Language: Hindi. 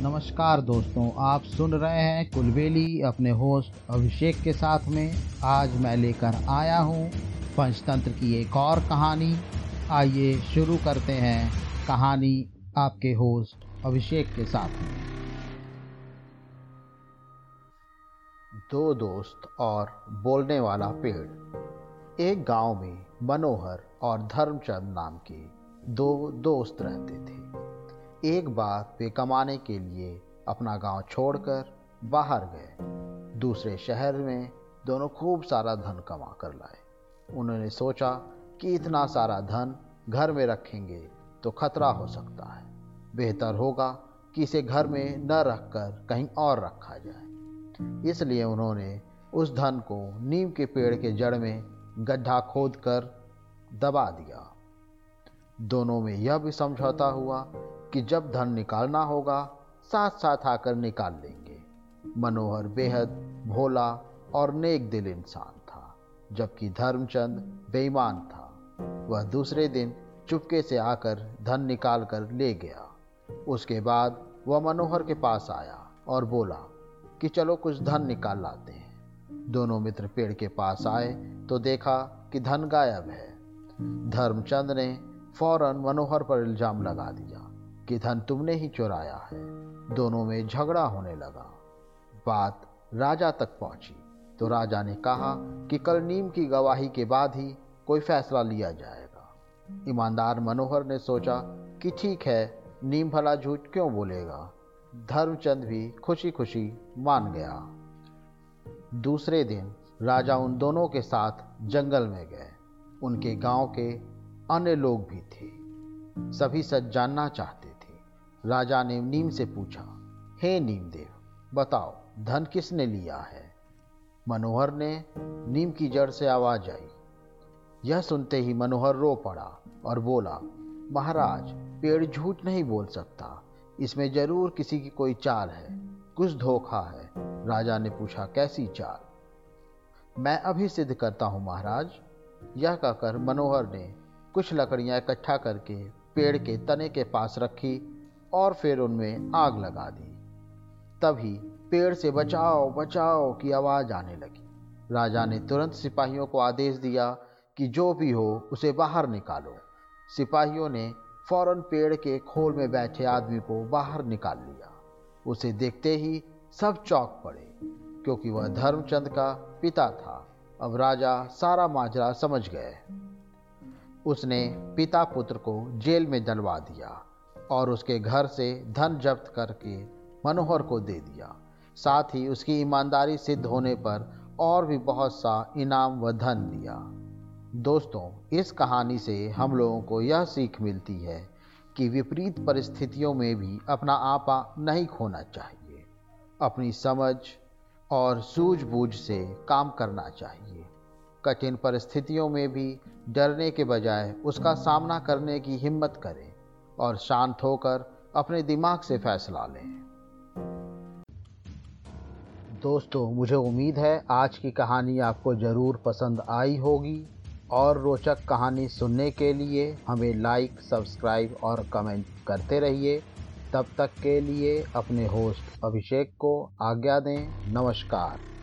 नमस्कार दोस्तों, आप सुन रहे हैं कुलबेली अपने होस्ट अभिषेक के साथ में। आज मैं लेकर आया हूँ पंचतंत्र की एक और कहानी। आइए शुरू करते हैं कहानी आपके होस्ट अभिषेक के साथ में। दो दोस्त और बोलने वाला पेड़। एक गाँव में मनोहर और धर्मचंद नाम के दो दोस्त रहते थे। एक बार वे कमाने के लिए अपना गाँव छोड़कर बाहर गए। दूसरे शहर में दोनों खूब सारा धन कमा कर लाए। उन्होंने सोचा कि इतना सारा धन घर में रखेंगे तो खतरा हो सकता है। बेहतर होगा कि इसे घर में न रखकर कहीं और रखा जाए। इसलिए उन्होंने उस धन को नीम के पेड़ के जड़ में गड्ढा खोद कर दबा दिया। दोनों में यह भी समझौता हुआ कि जब धन निकालना होगा साथ साथ आकर निकाल लेंगे। मनोहर बेहद भोला और नेक दिल इंसान था, जबकि धर्मचंद बेईमान था। वह दूसरे दिन चुपके से आकर धन निकाल कर ले गया। उसके बाद वह मनोहर के पास आया और बोला कि चलो कुछ धन निकाल लाते हैं। दोनों मित्र पेड़ के पास आए तो देखा कि धन गायब है। धर्मचंद ने फ़ौरन मनोहर पर इल्ज़ाम लगा दिया। कि धन तुमने ही चुराया है। दोनों में झगड़ा होने लगा। बात राजा तक पहुँची। तो राजा ने कहा कि कल नीम की गवाही के बाद ही कोई फैसला लिया जाएगा। ईमानदार मनोहर ने सोचा कि ठीक है, नीम भला झूठ क्यों बोलेगा? धर्मचंद भी खुशी खुशी मान गया। दूसरे दिन राजा उन दोनों के साथ जंगल में गए। उनके गाँव के अन्य लोग भी थे। सभी सच जानना चाहते राजा ने नीम से पूछा, हे नीम देव बताओ, धन किसने लिया है? मनोहर ने नीम की जड़ से आवाज़ आई। यह सुनते ही मनोहर रो पड़ा और बोला, महाराज, पेड़ झूठ नहीं बोल सकता। इसमें ज़रूर किसी की कोई चाल है, कुछ धोखा है। राजा ने पूछा, कैसी चाल? मैं अभी सिद्ध करता हूँ, महाराज। यह कहकर मनोहर ने कुछ लकड़ियाँ इकट्ठा करके पेड़ के तने के पास रखी और फिर उनमें आग लगा दी। तभी पेड़ से बचाओ बचाओ की आवाज़ आने लगी। राजा ने तुरंत सिपाहियों को आदेश दिया कि जो भी हो, उसे बाहर निकालो। सिपाहियों ने फ़ौरन पेड़ के खोल में बैठे आदमी को बाहर निकाल लिया। उसे देखते ही सब चौक पड़े, क्योंकि वह धर्मचंद का पिता था। अब राजा सारा माजरा समझ गए। उसने पिता पुत्र को जेल में डलवा दिया। और उसके घर से धन जब्त करके मनोहर को दे दिया। साथ ही उसकी ईमानदारी सिद्ध होने पर और भी बहुत सा इनाम व धन दिया। दोस्तों, इस कहानी से हम लोगों को यह सीख मिलती है कि विपरीत परिस्थितियों में भी अपना आपा नहीं खोना चाहिए। अपनी समझ और सूझबूझ से काम करना चाहिए। कठिन परिस्थितियों में भी डरने के बजाय उसका सामना करने की हिम्मत करें। और शांत होकर अपने दिमाग से फैसला लें। दोस्तों, मुझे उम्मीद है आज की कहानी आपको ज़रूर पसंद आई होगी। और रोचक कहानी सुनने के लिए हमें लाइक सब्सक्राइब और कमेंट करते रहिए। तब तक के लिए अपने होस्ट अभिषेक को आज्ञा दें। नमस्कार।